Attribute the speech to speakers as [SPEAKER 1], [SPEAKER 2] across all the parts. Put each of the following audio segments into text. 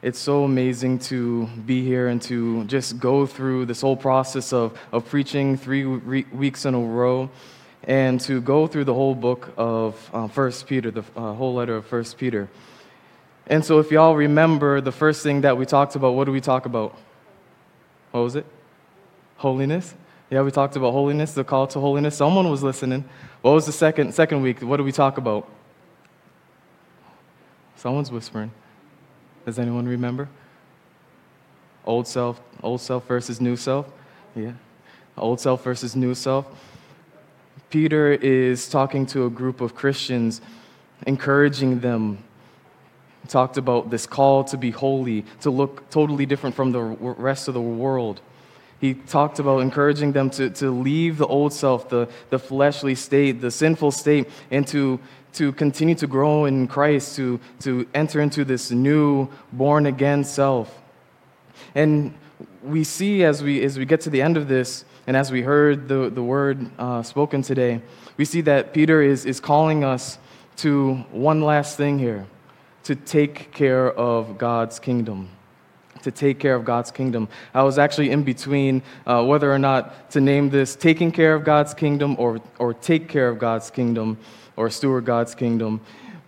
[SPEAKER 1] It's so amazing to be here and to just go through this whole process of, of preaching three re- weeks in a row and to go through the whole book of uh, 1 Peter, the uh, whole letter of 1 Peter. And so, if y'all remember the first thing that we talked about, what did we talk about? What was it? Holiness? Yeah, we talked about holiness, the call to holiness. Someone was listening. What was the second, second week? What did we talk about? Someone's whispering. Does anyone remember? Old self, old self versus new self? Yeah. Old self versus new self. Peter is talking to a group of Christians, encouraging them. He talked about this call to be holy, to look totally different from the rest of the world. He talked about encouraging them to, to leave the old self, the, the fleshly state, the sinful state, and to to continue to grow in Christ, to, to enter into this new born again self. And we see as we, as we get to the end of this, and as we heard the, the word uh, spoken today, we see that Peter is, is calling us to one last thing here to take care of God's kingdom. To take care of God's kingdom. I was actually in between uh, whether or not to name this taking care of God's kingdom or, or take care of God's kingdom or steward God's kingdom.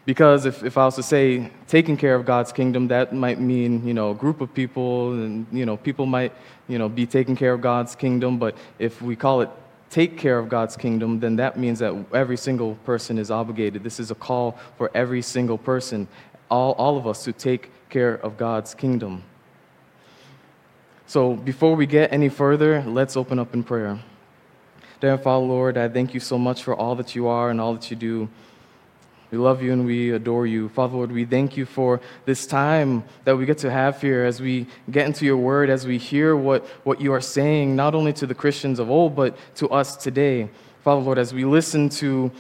[SPEAKER 1] Because if, if I was to say taking care of God's kingdom, that might mean, you know, a group of people and, you know, people might, you know, be taking care of God's kingdom. But if we call it take care of God's kingdom, then that means that every single person is obligated. This is a call for every single person, all, all of us, to take care of God's kingdom. So before we get any further, let's open up in prayer. Dear Father, Lord, I thank you so much for all that you are and all that you do. We love you and we adore you. Father, Lord, we thank you for this time that we get to have here as we get into your word, as we hear what, what you are saying, not only to the Christians of old, but to us today. Father, Lord, as we listen to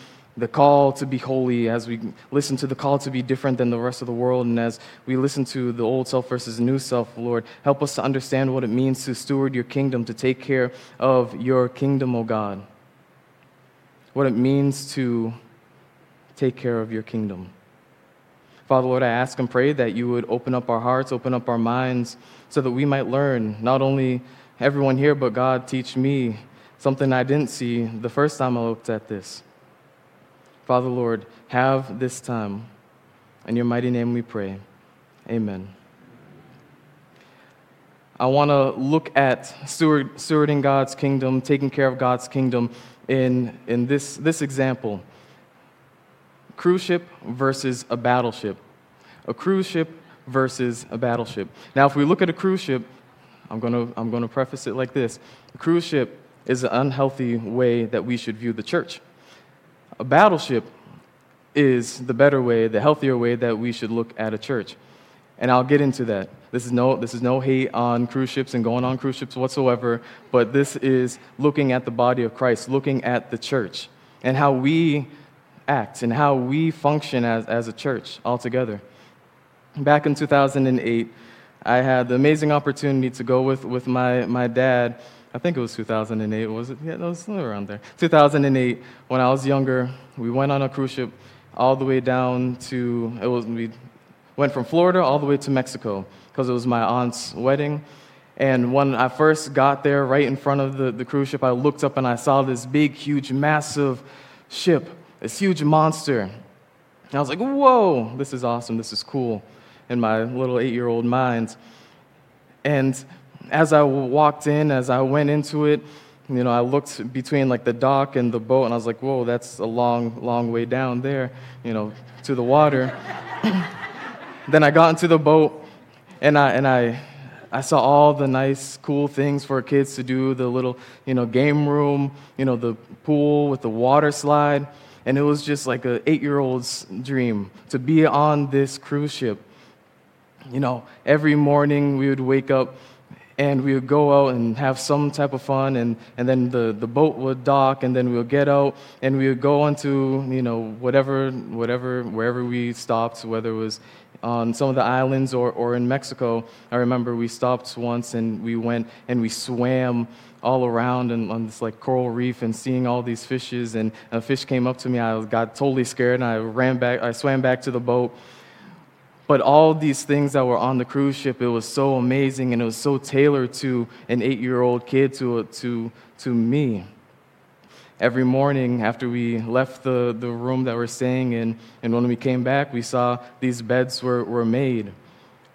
[SPEAKER 1] the call to be holy, as we listen to the call to be different than the rest of the world, and as we listen to the old self versus new self, Lord, help us to understand what it means to steward your kingdom, to take care of your kingdom, O oh God. What it means to take care of your kingdom. Father, Lord, I ask and pray that you would open up our hearts, open up our minds, so that we might learn, not only everyone here, but God, teach me something I didn't see the first time I looked at this. Father, Lord, have this time. In your mighty name we pray. Amen. I want to look at steward, stewarding God's kingdom, taking care of God's kingdom in, in this, this example cruise ship versus a battleship. A cruise ship versus a battleship. Now, if we look at a cruise ship, I'm going to I'm going to preface it like this a cruise ship is an unhealthy way that we should view the church a battleship is the better way, the healthier way that we should look at a church. And I'll get into that. This is no, this is no hate on cruise ships and going on cruise ships whatsoever, but this is looking at the body of Christ, looking at the church, and how we act and how we function as, as a church altogether. Back in 2008, I had the amazing opportunity to go with, with my, my dad I think it was 2008, was it? Yeah, it was around there. 2008, when I was younger, we went on a cruise ship all the way down to, it was, we went from Florida all the way to Mexico because it was my aunt's wedding. And when I first got there, right in front of the, the cruise ship, I looked up and I saw this big, huge, massive ship, this huge monster. And I was like, whoa, this is awesome, this is cool, in my little eight year old mind. And as I walked in, as I went into it, you know, I looked between like the dock and the boat, and I was like, "Whoa, that's a long, long way down there, you know, to the water." then I got into the boat, and I and I, I saw all the nice, cool things for kids to do. The little, you know, game room, you know, the pool with the water slide, and it was just like an eight-year-old's dream to be on this cruise ship. You know, every morning we would wake up and we would go out and have some type of fun and, and then the, the boat would dock and then we would get out and we would go onto you know whatever whatever wherever we stopped whether it was on some of the islands or, or in mexico. I remember we stopped once and we went and we swam all around and on this like coral reef and seeing all these fishes and a fish came up to me. I got totally scared and i ran back i swam back to the boat But all these things that were on the cruise ship, it was so amazing and it was so tailored to an eight year old kid, to, to, to me. Every morning after we left the, the room that we're staying in, and when we came back, we saw these beds were, were made.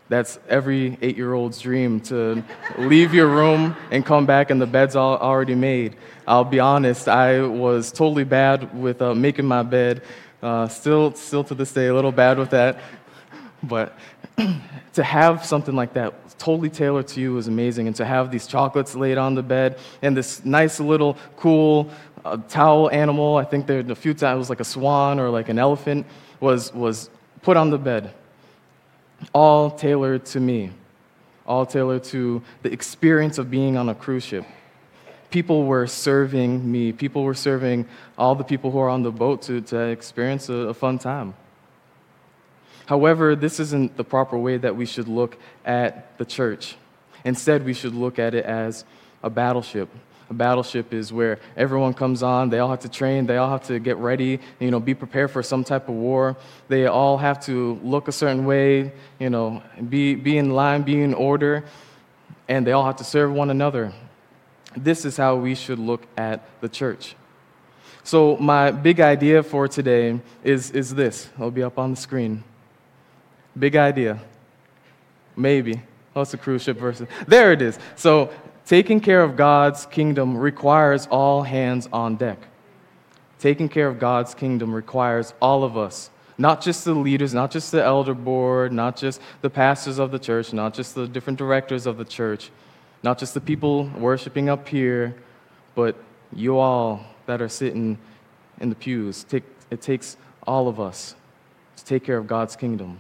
[SPEAKER 1] That's every eight year old's dream to leave your room and come back and the bed's all already made. I'll be honest, I was totally bad with uh, making my bed. Uh, still, still to this day, a little bad with that. But to have something like that totally tailored to you is amazing. And to have these chocolates laid on the bed and this nice little cool uh, towel animal, I think there a few times it was like a swan or like an elephant, was, was put on the bed all tailored to me, all tailored to the experience of being on a cruise ship. People were serving me, people were serving all the people who are on the boat to, to experience a, a fun time. However, this isn't the proper way that we should look at the church. Instead, we should look at it as a battleship a battleship is where everyone comes on, they all have to train, they all have to get ready, you know, be prepared for some type of war. They all have to look a certain way, you know, be, be in line, be in order, and they all have to serve one another. This is how we should look at the church. So, my big idea for today is, is this. It'll be up on the screen. Big idea. Maybe. It's a cruise ship version. There it is. So, Taking care of God's kingdom requires all hands on deck. Taking care of God's kingdom requires all of us, not just the leaders, not just the elder board, not just the pastors of the church, not just the different directors of the church, not just the people worshiping up here, but you all that are sitting in the pews. It takes all of us to take care of God's kingdom.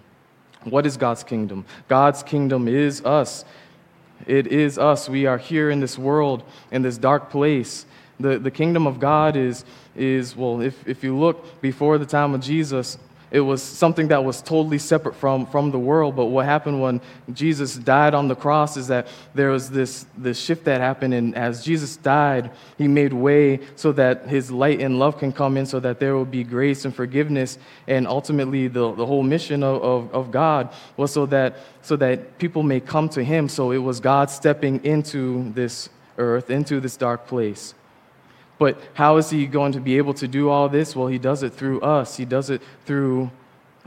[SPEAKER 1] What is God's kingdom? God's kingdom is us. It is us. We are here in this world, in this dark place. The, the kingdom of God is, is well, if, if you look before the time of Jesus, it was something that was totally separate from, from the world. But what happened when Jesus died on the cross is that there was this, this shift that happened. And as Jesus died, he made way so that his light and love can come in, so that there will be grace and forgiveness. And ultimately, the, the whole mission of, of, of God was so that, so that people may come to him. So it was God stepping into this earth, into this dark place. But how is he going to be able to do all this? Well, he does it through us, he does it through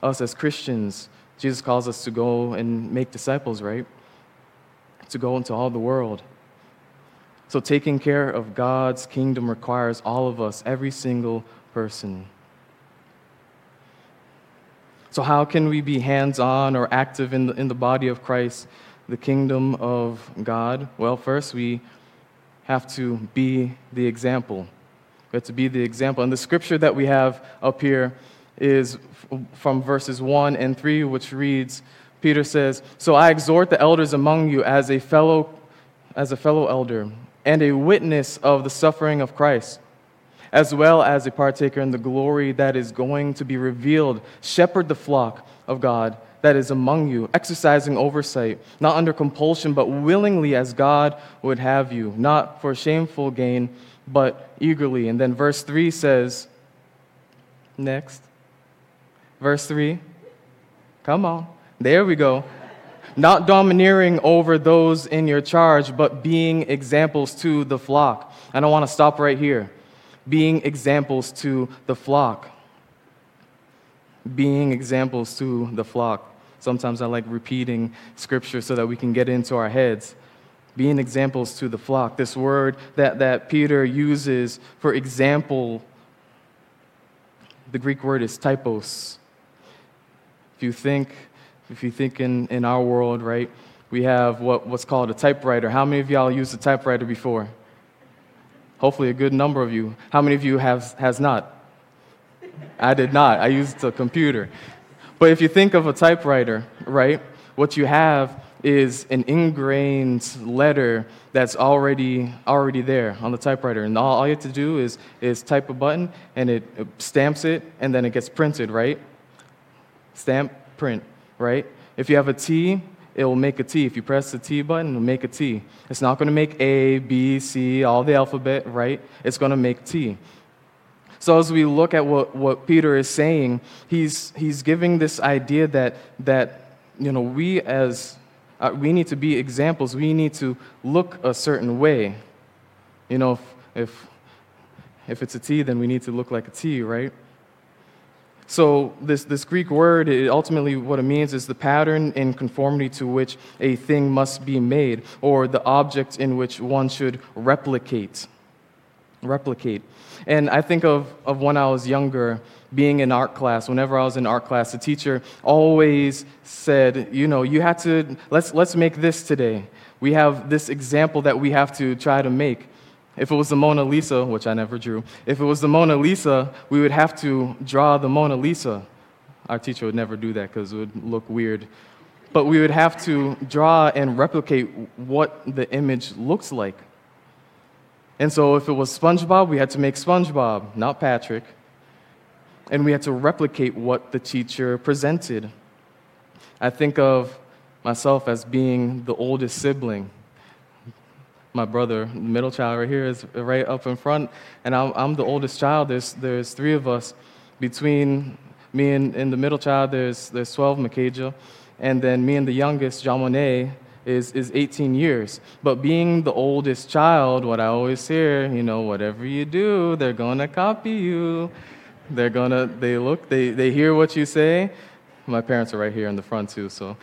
[SPEAKER 1] us as Christians. Jesus calls us to go and make disciples, right? To go into all the world. So, taking care of God's kingdom requires all of us, every single person. So, how can we be hands on or active in the, in the body of Christ, the kingdom of God? Well, first, we have to be the example. We have to be the example. And the scripture that we have up here is from verses 1 and 3, which reads Peter says, So I exhort the elders among you as a fellow, as a fellow elder and a witness of the suffering of Christ, as well as a partaker in the glory that is going to be revealed. Shepherd the flock of God that is among you, exercising oversight, not under compulsion, but willingly as God would have you, not for shameful gain, but eagerly. And then verse 3 says, next. Verse 3. Come on. There we go. Not domineering over those in your charge, but being examples to the flock. I want to stop right here. Being examples to the flock being examples to the flock. Sometimes I like repeating scripture so that we can get into our heads. Being examples to the flock. This word that, that Peter uses for example, the Greek word is typos. If you think, if you think in, in our world, right, we have what, what's called a typewriter. How many of y'all used a typewriter before? Hopefully, a good number of you. How many of you have, has not? I did not. I used a computer. But if you think of a typewriter, right, what you have is an ingrained letter that's already already there on the typewriter. And all, all you have to do is is type a button and it, it stamps it and then it gets printed right? Stamp print right? If you have a t it will make a t. If you press the t button it'll make a t. It's not going to make a b c all the alphabet right? It's going to make t so, as we look at what, what Peter is saying, he's, he's giving this idea that, that you know, we as uh, we need to be examples. We need to look a certain way. You know, if, if if it's a T, then we need to look like a T, right? So this, this Greek word, it ultimately what it means is the pattern in conformity to which a thing must be made, or the object in which one should replicate. Replicate. And I think of, of when I was younger, being in art class, whenever I was in art class, the teacher always said, you know, you have to, let's, let's make this today. We have this example that we have to try to make. If it was the Mona Lisa, which I never drew, if it was the Mona Lisa, we would have to draw the Mona Lisa. Our teacher would never do that because it would look weird. But we would have to draw and replicate what the image looks like. And so if it was SpongeBob, we had to make SpongeBob, not Patrick. And we had to replicate what the teacher presented. I think of myself as being the oldest sibling my brother, middle child right here, is right up in front, and I'm, I'm the oldest child. There's, there's three of us. Between me and, and the middle child, there's, there's 12, Makaja, and then me and the youngest, John Monet, is, is 18 years. But being the oldest child, what I always hear, you know, whatever you do, they're gonna copy you. They're gonna, they look, they, they hear what you say. My parents are right here in the front too, so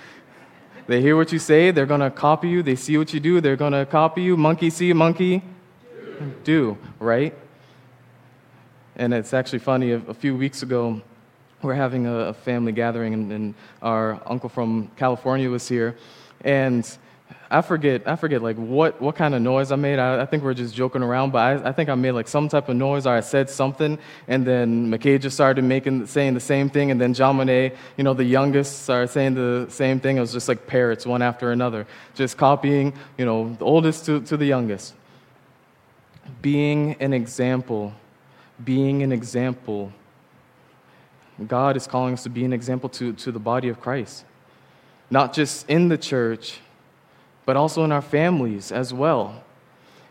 [SPEAKER 1] they hear what you say, they're going to copy you. They see what you do, they're going to copy you. Monkey see, monkey do, right? And it's actually funny, a, a few weeks ago, we're having a, family gathering, and, our uncle from California was here. And I forget, I forget like what, what kind of noise I made. I, I think we are just joking around, but I, I, think I made like some type of noise or I said something, and then McKay just started making, saying the same thing, and then John Monet, you know, the youngest, started saying the same thing. It was just like parrots, one after another, just copying, you know, the oldest to, to the youngest. Being an example, being an example. God is calling us to be an example to, to the body of Christ. Not just in the church, but also in our families as well.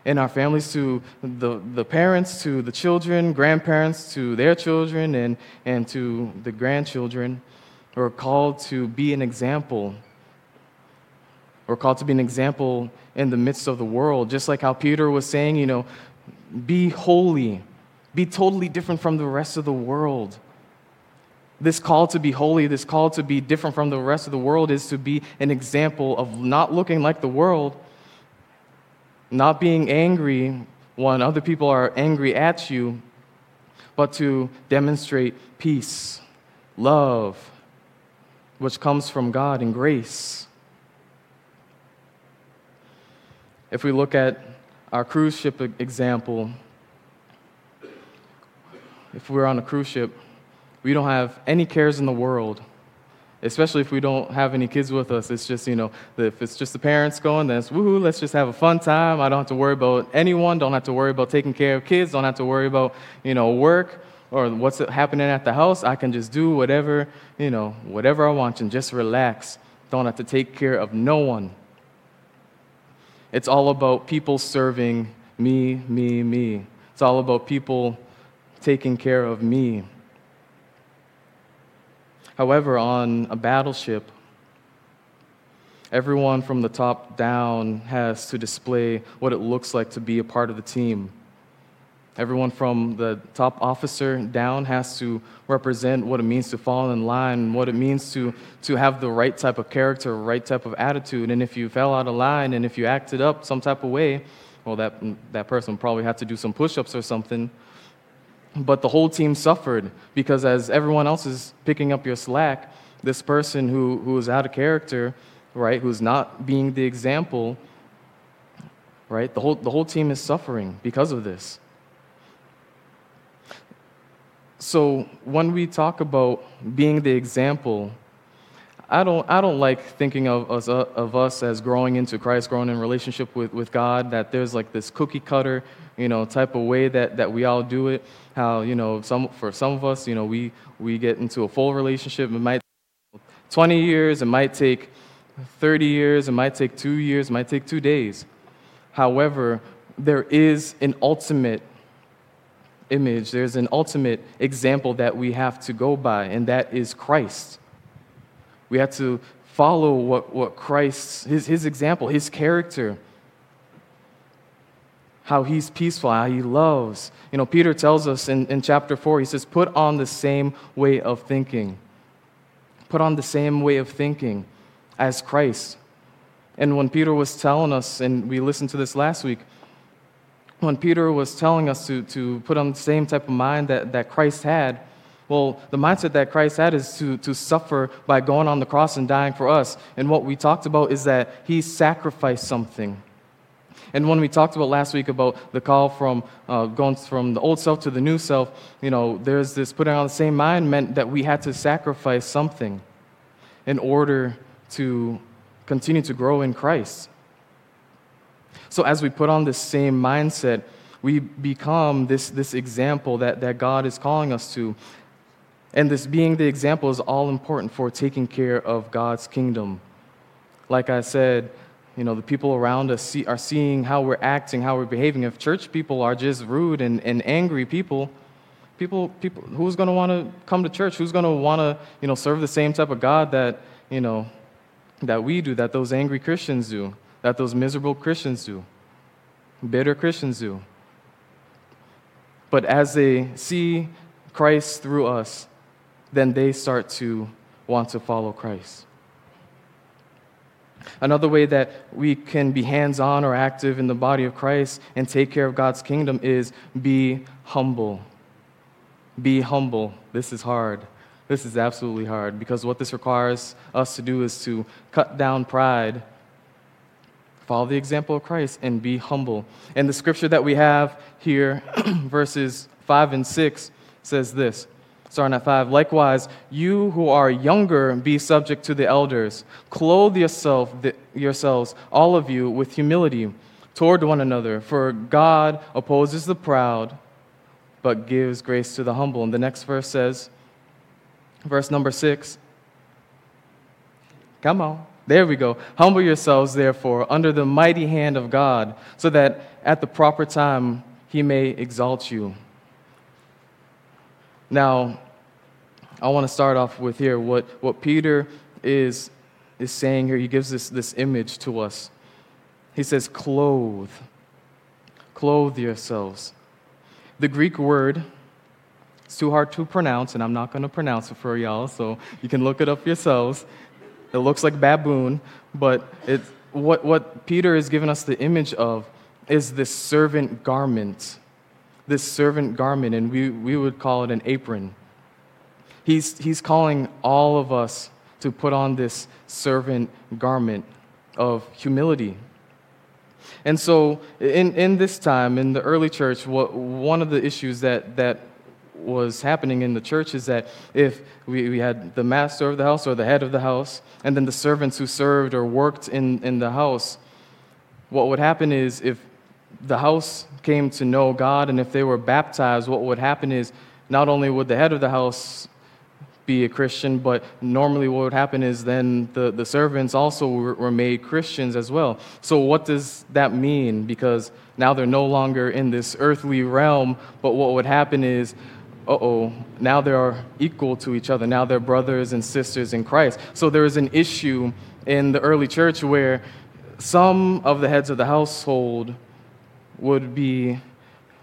[SPEAKER 1] In our families, to the, the parents, to the children, grandparents, to their children, and, and to the grandchildren. We're called to be an example. We're called to be an example in the midst of the world. Just like how Peter was saying, you know, be holy, be totally different from the rest of the world. This call to be holy, this call to be different from the rest of the world, is to be an example of not looking like the world, not being angry when other people are angry at you, but to demonstrate peace, love, which comes from God and grace. If we look at our cruise ship example, if we're on a cruise ship, we don't have any cares in the world, especially if we don't have any kids with us. It's just, you know, if it's just the parents going, then it's woohoo, let's just have a fun time. I don't have to worry about anyone, don't have to worry about taking care of kids, don't have to worry about, you know, work or what's happening at the house. I can just do whatever, you know, whatever I want and just relax. Don't have to take care of no one. It's all about people serving me, me, me. It's all about people taking care of me. However, on a battleship, everyone from the top down has to display what it looks like to be a part of the team. Everyone from the top officer down has to represent what it means to fall in line, what it means to, to have the right type of character, right type of attitude. And if you fell out of line and if you acted up some type of way, well, that, that person probably had to do some push ups or something. But the whole team suffered because as everyone else is picking up your slack, this person who, who is out of character, right, who's not being the example, right, the whole, the whole team is suffering because of this. So when we talk about being the example, I don't, I don't like thinking of us, of us as growing into Christ, growing in relationship with, with God, that there's like this cookie cutter you know, type of way that, that we all do it. How, you know, some, for some of us, you know, we, we get into a full relationship. It might take 20 years, it might take 30 years, it might take two years, it might take two days. However, there is an ultimate image, there's an ultimate example that we have to go by, and that is Christ. We have to follow what, what Christ, his, his example, his character, how he's peaceful, how he loves. You know, Peter tells us in, in chapter 4, he says, put on the same way of thinking. Put on the same way of thinking as Christ. And when Peter was telling us, and we listened to this last week, when Peter was telling us to, to put on the same type of mind that, that Christ had, well, the mindset that Christ had is to, to suffer by going on the cross and dying for us. And what we talked about is that he sacrificed something. And when we talked about last week about the call from uh, going from the old self to the new self, you know, there's this putting on the same mind meant that we had to sacrifice something in order to continue to grow in Christ. So as we put on this same mindset, we become this, this example that, that God is calling us to. And this being the example is all important for taking care of God's kingdom. Like I said, you know, the people around us see, are seeing how we're acting, how we're behaving. If church people are just rude and, and angry people, people, people who's going to want to come to church? Who's going to want to, you know, serve the same type of God that, you know, that we do, that those angry Christians do, that those miserable Christians do, bitter Christians do? But as they see Christ through us, then they start to want to follow Christ. Another way that we can be hands on or active in the body of Christ and take care of God's kingdom is be humble. Be humble. This is hard. This is absolutely hard because what this requires us to do is to cut down pride, follow the example of Christ, and be humble. And the scripture that we have here, verses 5 and 6, says this starting at 5. Likewise, you who are younger, be subject to the elders. Clothe yourself, yourselves, all of you, with humility toward one another. For God opposes the proud, but gives grace to the humble. And the next verse says, verse number 6. Come on. There we go. Humble yourselves, therefore, under the mighty hand of God, so that at the proper time he may exalt you. Now, I want to start off with here what, what Peter is, is saying here. He gives this, this image to us. He says, clothe. Clothe yourselves. The Greek word, it's too hard to pronounce, and I'm not going to pronounce it for y'all, so you can look it up yourselves. It looks like baboon, but it, what, what Peter is giving us the image of is this servant garment. This servant garment, and we, we would call it an apron. He's, he's calling all of us to put on this servant garment of humility. And so, in, in this time, in the early church, what, one of the issues that, that was happening in the church is that if we, we had the master of the house or the head of the house, and then the servants who served or worked in, in the house, what would happen is if the house came to know God and if they were baptized, what would happen is not only would the head of the house be a Christian, but normally what would happen is then the, the servants also were, were made Christians as well. So, what does that mean? Because now they're no longer in this earthly realm, but what would happen is, uh oh, now they are equal to each other. Now they're brothers and sisters in Christ. So, there is an issue in the early church where some of the heads of the household would be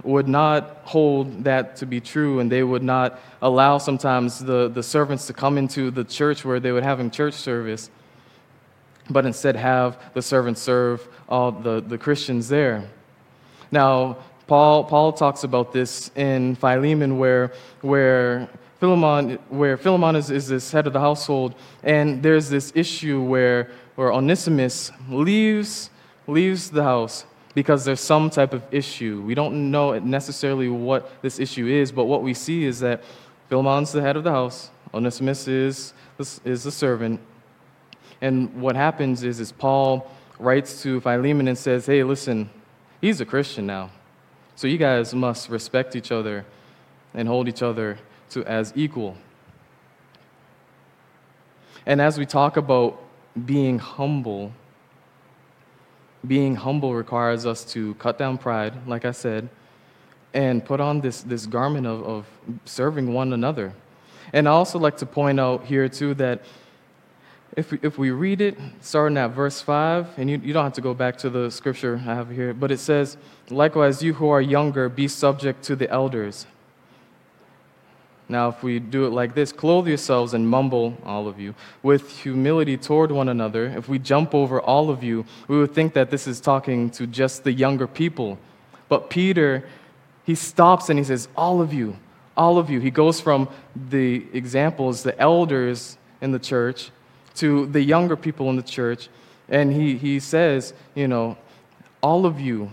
[SPEAKER 1] would not hold that to be true, and they would not allow sometimes the, the servants to come into the church where they would have in church service, but instead have the servants serve all the, the Christians there. Now, Paul, Paul talks about this in Philemon, where, where Philemon, where Philemon is, is this head of the household, and there's this issue where, where Onesimus leaves, leaves the house because there's some type of issue. We don't know necessarily what this issue is, but what we see is that Philemon's the head of the house, Onesimus is, is the servant. And what happens is, is Paul writes to Philemon and says, Hey, listen, he's a Christian now. So you guys must respect each other and hold each other to, as equal. And as we talk about being humble, being humble requires us to cut down pride, like I said, and put on this, this garment of, of serving one another. And I also like to point out here, too, that if we, if we read it, starting at verse 5, and you, you don't have to go back to the scripture I have here, but it says, Likewise, you who are younger, be subject to the elders. Now, if we do it like this, clothe yourselves and mumble, all of you, with humility toward one another. If we jump over all of you, we would think that this is talking to just the younger people. But Peter, he stops and he says, All of you, all of you. He goes from the examples, the elders in the church, to the younger people in the church. And he, he says, you know, all of you,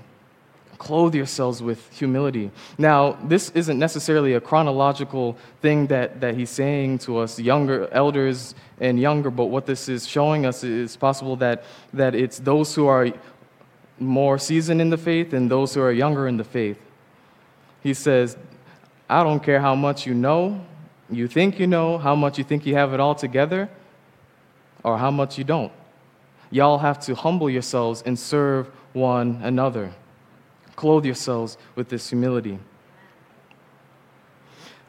[SPEAKER 1] clothe yourselves with humility. Now, this isn't necessarily a chronological thing that, that he's saying to us, younger elders and younger, but what this is showing us is possible that, that it's those who are more seasoned in the faith and those who are younger in the faith. He says, I don't care how much you know, you think you know, how much you think you have it all together or how much you don't. Y'all have to humble yourselves and serve one another. Clothe yourselves with this humility.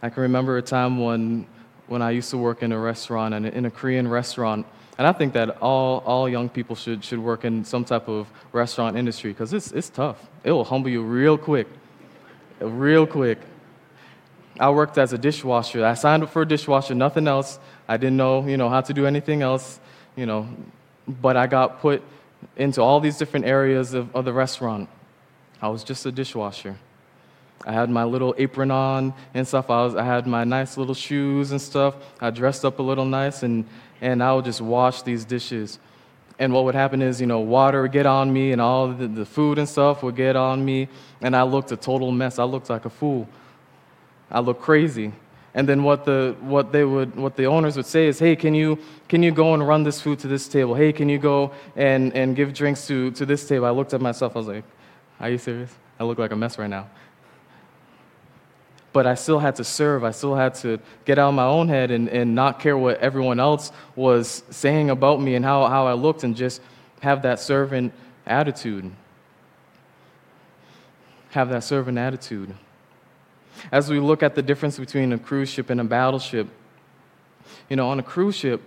[SPEAKER 1] I can remember a time when, when I used to work in a restaurant, and in a Korean restaurant, and I think that all, all young people should, should work in some type of restaurant industry because it's, it's tough. It will humble you real quick. Real quick. I worked as a dishwasher. I signed up for a dishwasher, nothing else. I didn't know, you know, how to do anything else, you know, but I got put into all these different areas of, of the restaurant. I was just a dishwasher. I had my little apron on and stuff. I, was, I had my nice little shoes and stuff. I dressed up a little nice, and, and I would just wash these dishes. And what would happen is, you know, water would get on me, and all the, the food and stuff would get on me, and I looked a total mess. I looked like a fool. I looked crazy. And then what the, what they would, what the owners would say is, hey, can you, can you go and run this food to this table? Hey, can you go and, and give drinks to, to this table? I looked at myself, I was like, are you serious? I look like a mess right now. But I still had to serve. I still had to get out of my own head and, and not care what everyone else was saying about me and how, how I looked and just have that servant attitude. Have that servant attitude. As we look at the difference between a cruise ship and a battleship, you know, on a cruise ship,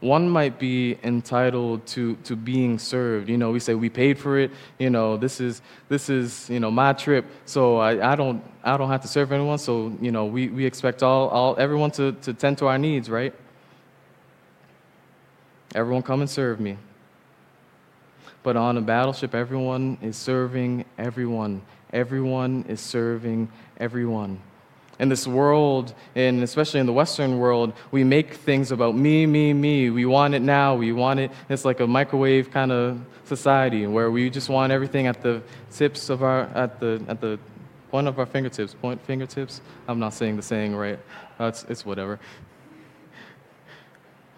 [SPEAKER 1] one might be entitled to, to being served. You know, we say we paid for it. You know, this is this is you know my trip, so I, I don't I don't have to serve anyone. So you know, we, we expect all, all everyone to, to tend to our needs, right? Everyone come and serve me. But on a battleship, everyone is serving everyone. Everyone is serving everyone. In this world, and especially in the Western world, we make things about me, me, me. We want it now. We want it. It's like a microwave kind of society where we just want everything at the tips of our, at the, at the point of our fingertips. Point fingertips? I'm not saying the saying right. It's, it's whatever.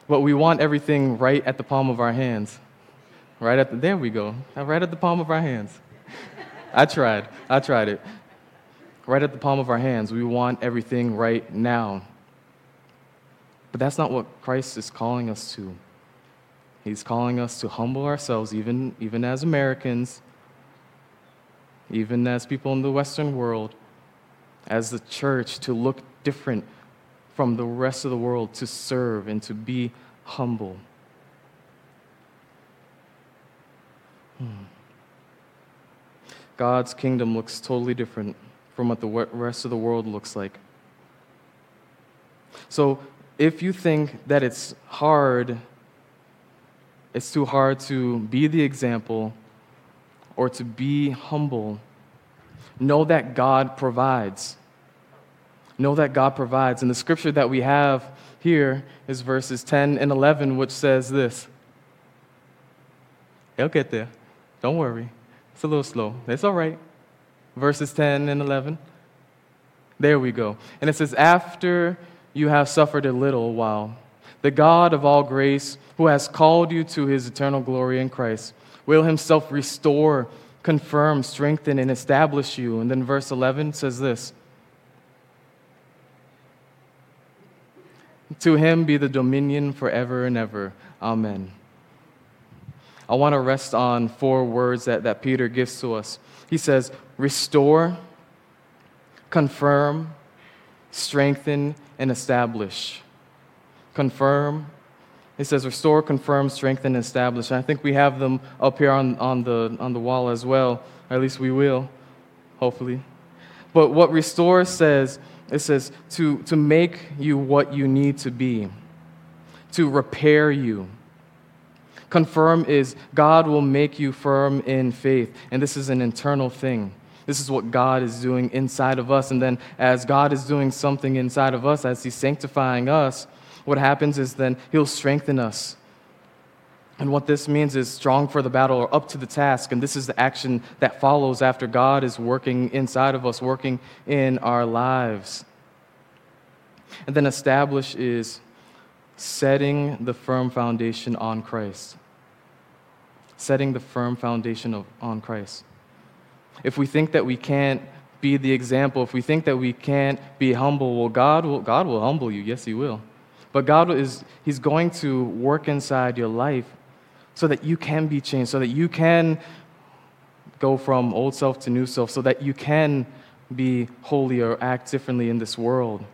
[SPEAKER 1] But we want everything right at the palm of our hands. Right at the, there we go. Right at the palm of our hands. I tried. I tried it. Right at the palm of our hands. We want everything right now. But that's not what Christ is calling us to. He's calling us to humble ourselves, even, even as Americans, even as people in the Western world, as the church, to look different from the rest of the world, to serve and to be humble. Hmm. God's kingdom looks totally different from what the rest of the world looks like. So if you think that it's hard, it's too hard to be the example or to be humble, know that God provides. Know that God provides. And the scripture that we have here is verses 10 and 11, which says this. He'll get there. Don't worry. It's a little slow. It's all right. Verses 10 and 11. There we go. And it says, After you have suffered a little while, the God of all grace, who has called you to his eternal glory in Christ, will himself restore, confirm, strengthen, and establish you. And then verse 11 says this To him be the dominion forever and ever. Amen. I want to rest on four words that, that Peter gives to us. He says, restore, confirm, strengthen, and establish. Confirm, he says restore, confirm, strengthen, and establish. And I think we have them up here on, on, the, on the wall as well. Or at least we will, hopefully. But what restore says, it says to, to make you what you need to be, to repair you. Confirm is God will make you firm in faith. And this is an internal thing. This is what God is doing inside of us. And then, as God is doing something inside of us, as He's sanctifying us, what happens is then He'll strengthen us. And what this means is strong for the battle or up to the task. And this is the action that follows after God is working inside of us, working in our lives. And then establish is setting the firm foundation on Christ. Setting the firm foundation of, on Christ. If we think that we can't be the example, if we think that we can't be humble, well, God will, God will humble you. Yes, He will. But God is, He's going to work inside your life so that you can be changed, so that you can go from old self to new self, so that you can be holy or act differently in this world.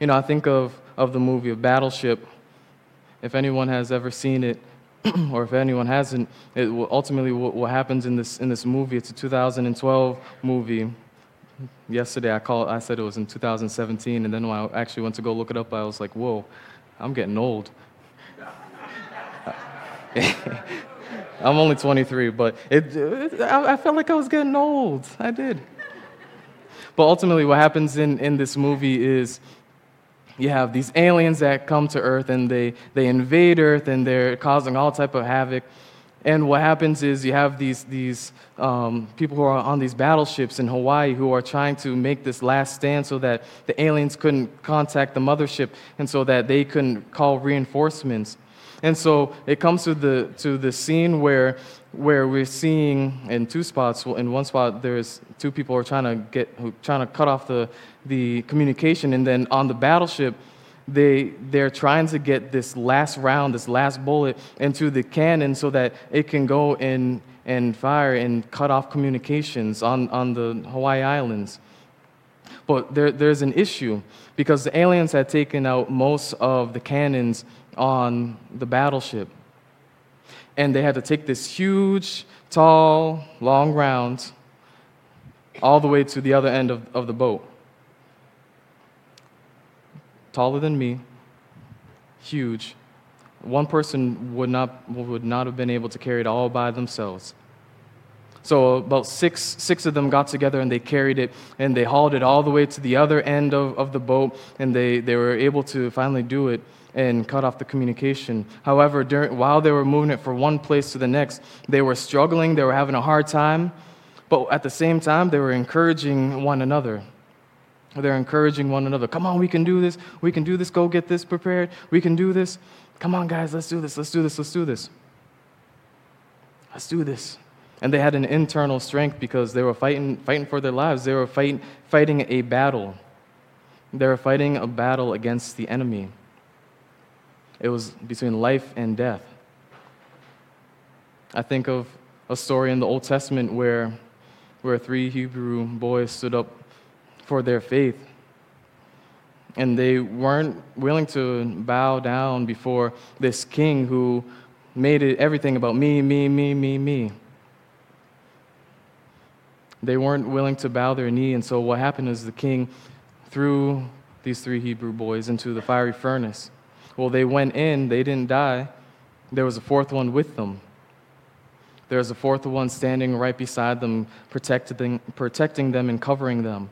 [SPEAKER 1] You know, I think of, of the movie of Battleship. If anyone has ever seen it, or if anyone hasn't, it will, ultimately what, what, happens in this, in this movie, it's a 2012 movie. Yesterday I, called, I said it was in 2017, and then when I actually went to go look it up, I was like, whoa, I'm getting old. I'm only 23, but it, it, I, I felt like I was getting old. I did. But ultimately, what happens in, in this movie is you have these aliens that come to Earth and they, they invade Earth and they're causing all type of havoc. And what happens is you have these, these um, people who are on these battleships in Hawaii who are trying to make this last stand so that the aliens couldn't contact the mothership and so that they couldn't call reinforcements. And so it comes to the, to the scene where, where we're seeing in two spots. In one spot, there's two people who are trying to, get, who, trying to cut off the, the communication. And then on the battleship, they, they're trying to get this last round, this last bullet into the cannon so that it can go in and fire and cut off communications on, on the Hawaii Islands. But there, there's an issue because the aliens had taken out most of the cannons on the battleship. And they had to take this huge, tall, long round all the way to the other end of, of the boat. Taller than me, huge. One person would not, would not have been able to carry it all by themselves. So about six, six of them got together and they carried it and they hauled it all the way to the other end of, of the boat and they, they were able to finally do it and cut off the communication. However, during, while they were moving it from one place to the next, they were struggling, they were having a hard time, but at the same time, they were encouraging one another. They're encouraging one another. Come on, we can do this. We can do this. Go get this prepared. We can do this. Come on, guys, let's do this. Let's do this. Let's do this. Let's do this. And they had an internal strength because they were fighting, fighting for their lives. They were fighting, fighting a battle. They were fighting a battle against the enemy. It was between life and death. I think of a story in the Old Testament where, where three Hebrew boys stood up for their faith. And they weren't willing to bow down before this king who made it everything about me, me, me, me, me. They weren't willing to bow their knee, and so what happened is the king threw these three Hebrew boys into the fiery furnace. Well, they went in, they didn't die. There was a fourth one with them. There was a fourth one standing right beside them, protecting, protecting them and covering them.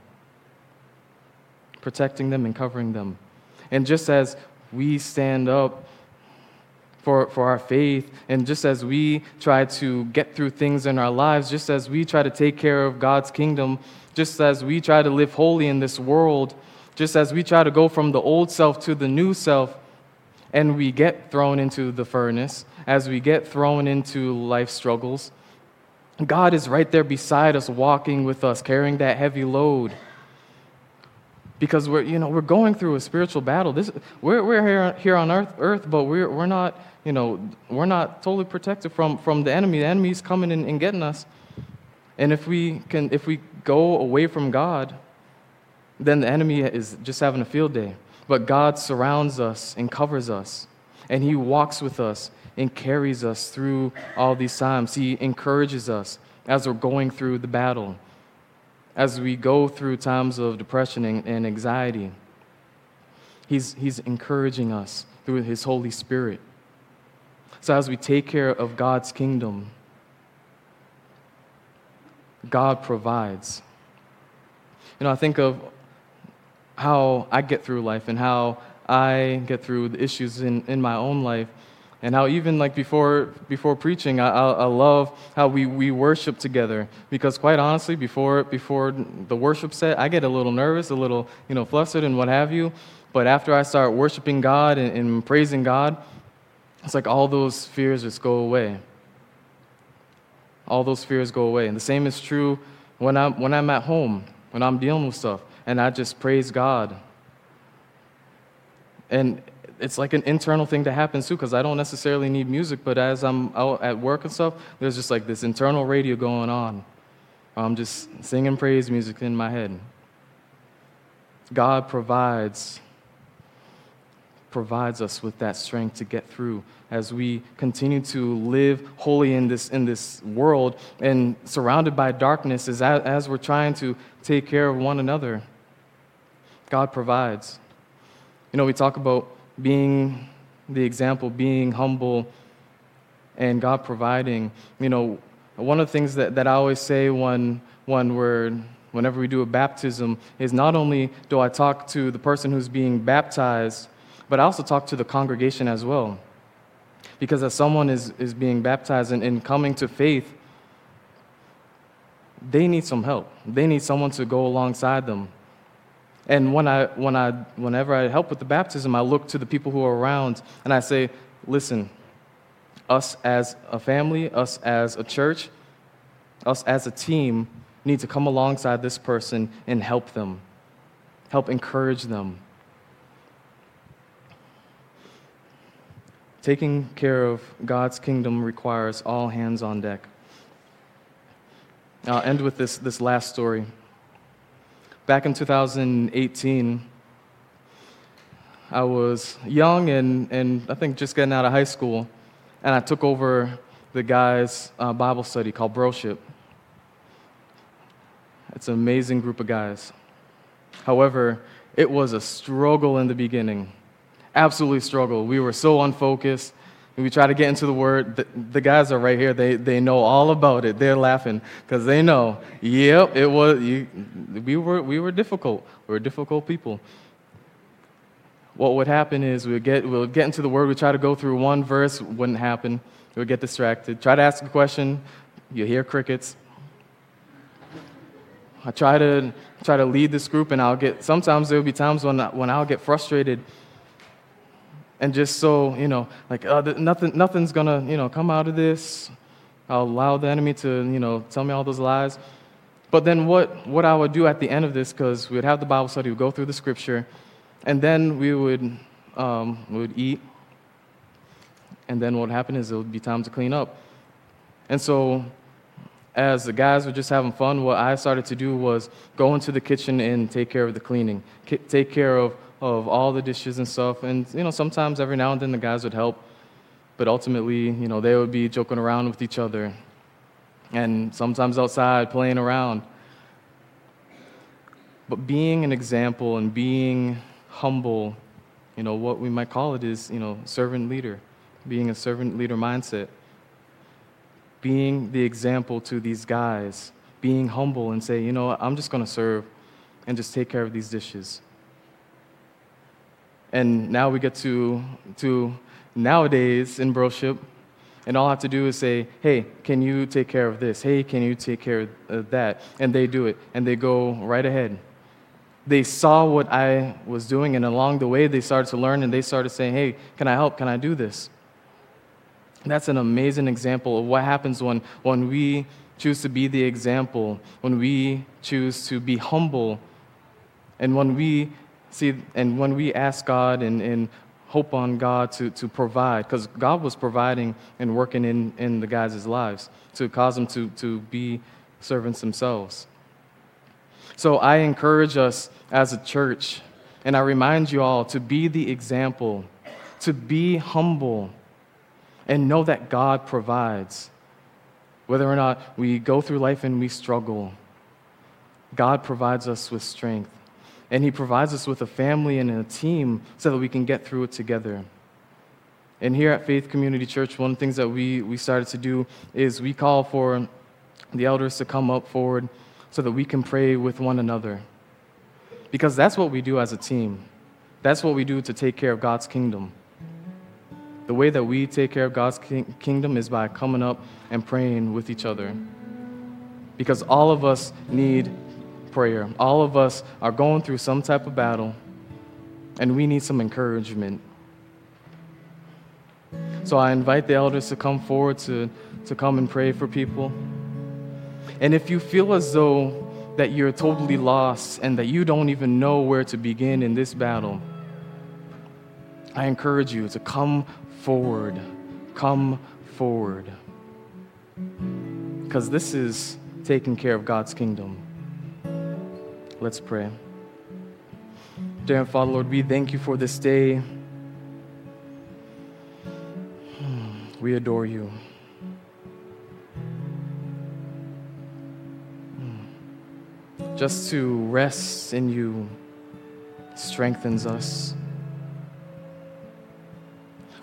[SPEAKER 1] Protecting them and covering them. And just as we stand up for, for our faith. And just as we try to get through things in our lives, just as we try to take care of God's kingdom, just as we try to live holy in this world, just as we try to go from the old self to the new self, and we get thrown into the furnace, as we get thrown into life struggles, God is right there beside us, walking with us, carrying that heavy load. Because we're, you know, we're going through a spiritual battle. This, we're, we're here, here on earth, earth, but we're, we're not you know, we're not totally protected from, from the enemy. The enemy's coming and, and getting us. And if we can, if we go away from God, then the enemy is just having a field day. But God surrounds us and covers us, and He walks with us and carries us through all these times. He encourages us as we're going through the battle, as we go through times of depression and, anxiety. He's, he's encouraging us through His Holy Spirit. So, as we take care of God's kingdom, God provides. You know, I think of how I get through life and how I get through the issues in, in my own life. And how even like before before preaching, I, I, I love how we, we worship together. Because quite honestly, before before the worship set, I get a little nervous, a little you know flustered and what have you. But after I start worshiping God and, and praising God, it's like all those fears just go away. All those fears go away. And the same is true when I'm when I'm at home, when I'm dealing with stuff and I just praise God. And it's like an internal thing that happens too, because I don't necessarily need music, but as I'm out at work and stuff, there's just like this internal radio going on. I'm just singing praise music in my head. God provides provides us with that strength to get through as we continue to live holy in this, in this world and surrounded by darkness as, as we're trying to take care of one another. God provides. You know, we talk about being the example, being humble, and God providing. You know, one of the things that, that I always say when, when we're, whenever we do a baptism is not only do I talk to the person who's being baptized, but I also talk to the congregation as well. Because as someone is, is being baptized and, and coming to faith, they need some help. They need someone to go alongside them. And when I, when I, whenever I help with the baptism, I look to the people who are around and I say, listen, us as a family, us as a church, us as a team need to come alongside this person and help them, help encourage them, Taking care of God's kingdom requires all hands on deck. I'll end with this, this last story. Back in 2018, I was young and, and I think just getting out of high school, and I took over the guy's uh, Bible study called Broship. It's an amazing group of guys. However, it was a struggle in the beginning absolutely struggle. We were so unfocused. We try to get into the word. The, the, guys are right here. They, they know all about it. They're laughing because they know, yep, it was, you, we, were, we were difficult. We were difficult people. What would happen is we would get, we would get into the word. We try to go through one verse, wouldn't happen. We would get distracted. Try to ask a question, you hear crickets. I try to, try to lead this group, and I'll get, sometimes there will be times when, when I'll get frustrated and just so, you know, like uh, nothing, nothing's gonna, you know, come out of this. I'll allow the enemy to, you know, tell me all those lies. But then what, what I would do at the end of this, because we would have the Bible study, we'd go through the scripture, and then we would, um, we would eat, and then what would happen is it would be time to clean up. And so as the guys were just having fun, what I started to do was go into the kitchen and take care of the cleaning, take care of of all the dishes and stuff. And, you know, sometimes every now and then the guys would help, but ultimately, you know, they would be joking around with each other and sometimes outside playing around. But being an example and being humble, you know, what we might call it is, you know, servant leader, being a servant leader mindset, being the example to these guys, being humble and say, you know, I'm just going to serve and just take care of these dishes. And now we get to, to nowadays in broship, and all I have to do is say, hey, can you take care of this? Hey, can you take care of that? And they do it, and they go right ahead. They saw what I was doing, and along the way, they started to learn, and they started saying, hey, can I help? Can I do this? That's an amazing example of what happens when, when we choose to be the example, when we choose to be humble, and when we See, and when we ask God and, and hope on God to, to provide, because God was providing and working in, in the guys' lives to cause them to, to be servants themselves. So I encourage us as a church And I remind you all to be the example, to be humble, and know that God provides. Whether or not we go through life and we struggle, God provides us with strength. And He provides us with a family and a team so that we can get through it together. And here at Faith Community Church, one of the things that we, we started to do is we call for the elders to come up forward so that we can pray with one another. Because that's what we do as a team. That's what we do to take care of God's kingdom. The way that we take care of God's kingdom is by coming up and praying with each other. Because all of us need prayer. All of us are going through some type of battle, and we need some encouragement. So I invite the elders to come forward to, to come and pray for people. And if you feel as though that you're totally lost and that you don't even know where to begin in this battle, I encourage you to come forward. Come forward. Because this is taking care of God's kingdom. Let's pray. Dear Father, Lord, we thank you for this day. Hmm, we adore you. Hmm. Just to rest in you strengthens us.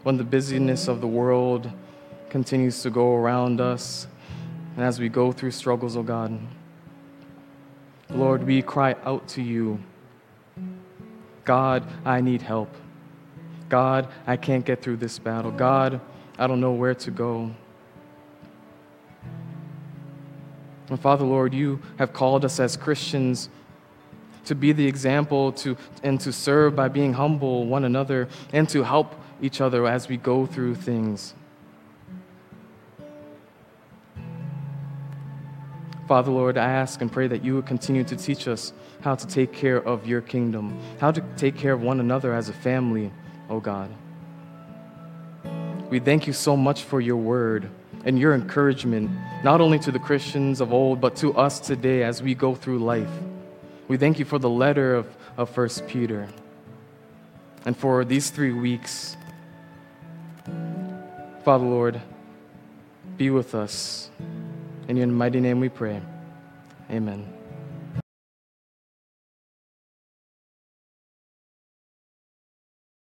[SPEAKER 1] When the busyness of the world continues to go around us, and as we go through struggles, oh God, Lord, we cry out to you God, I need help. God, I can't get through this battle. God, I don't know where to go. And Father, Lord, you have called us as Christians to be the example to, and to serve by being humble one another and to help each other as we go through things. Father, Lord, I ask and pray that you would continue to teach us how to take care of your kingdom, how to take care of one another as a family, oh God. We thank you so much for your word and your encouragement, not only to the Christians of old, but to us today as we go through life. We thank you for the letter of, of 1 Peter and for these three weeks. Father, Lord, be with us. In your mighty name we pray. Amen.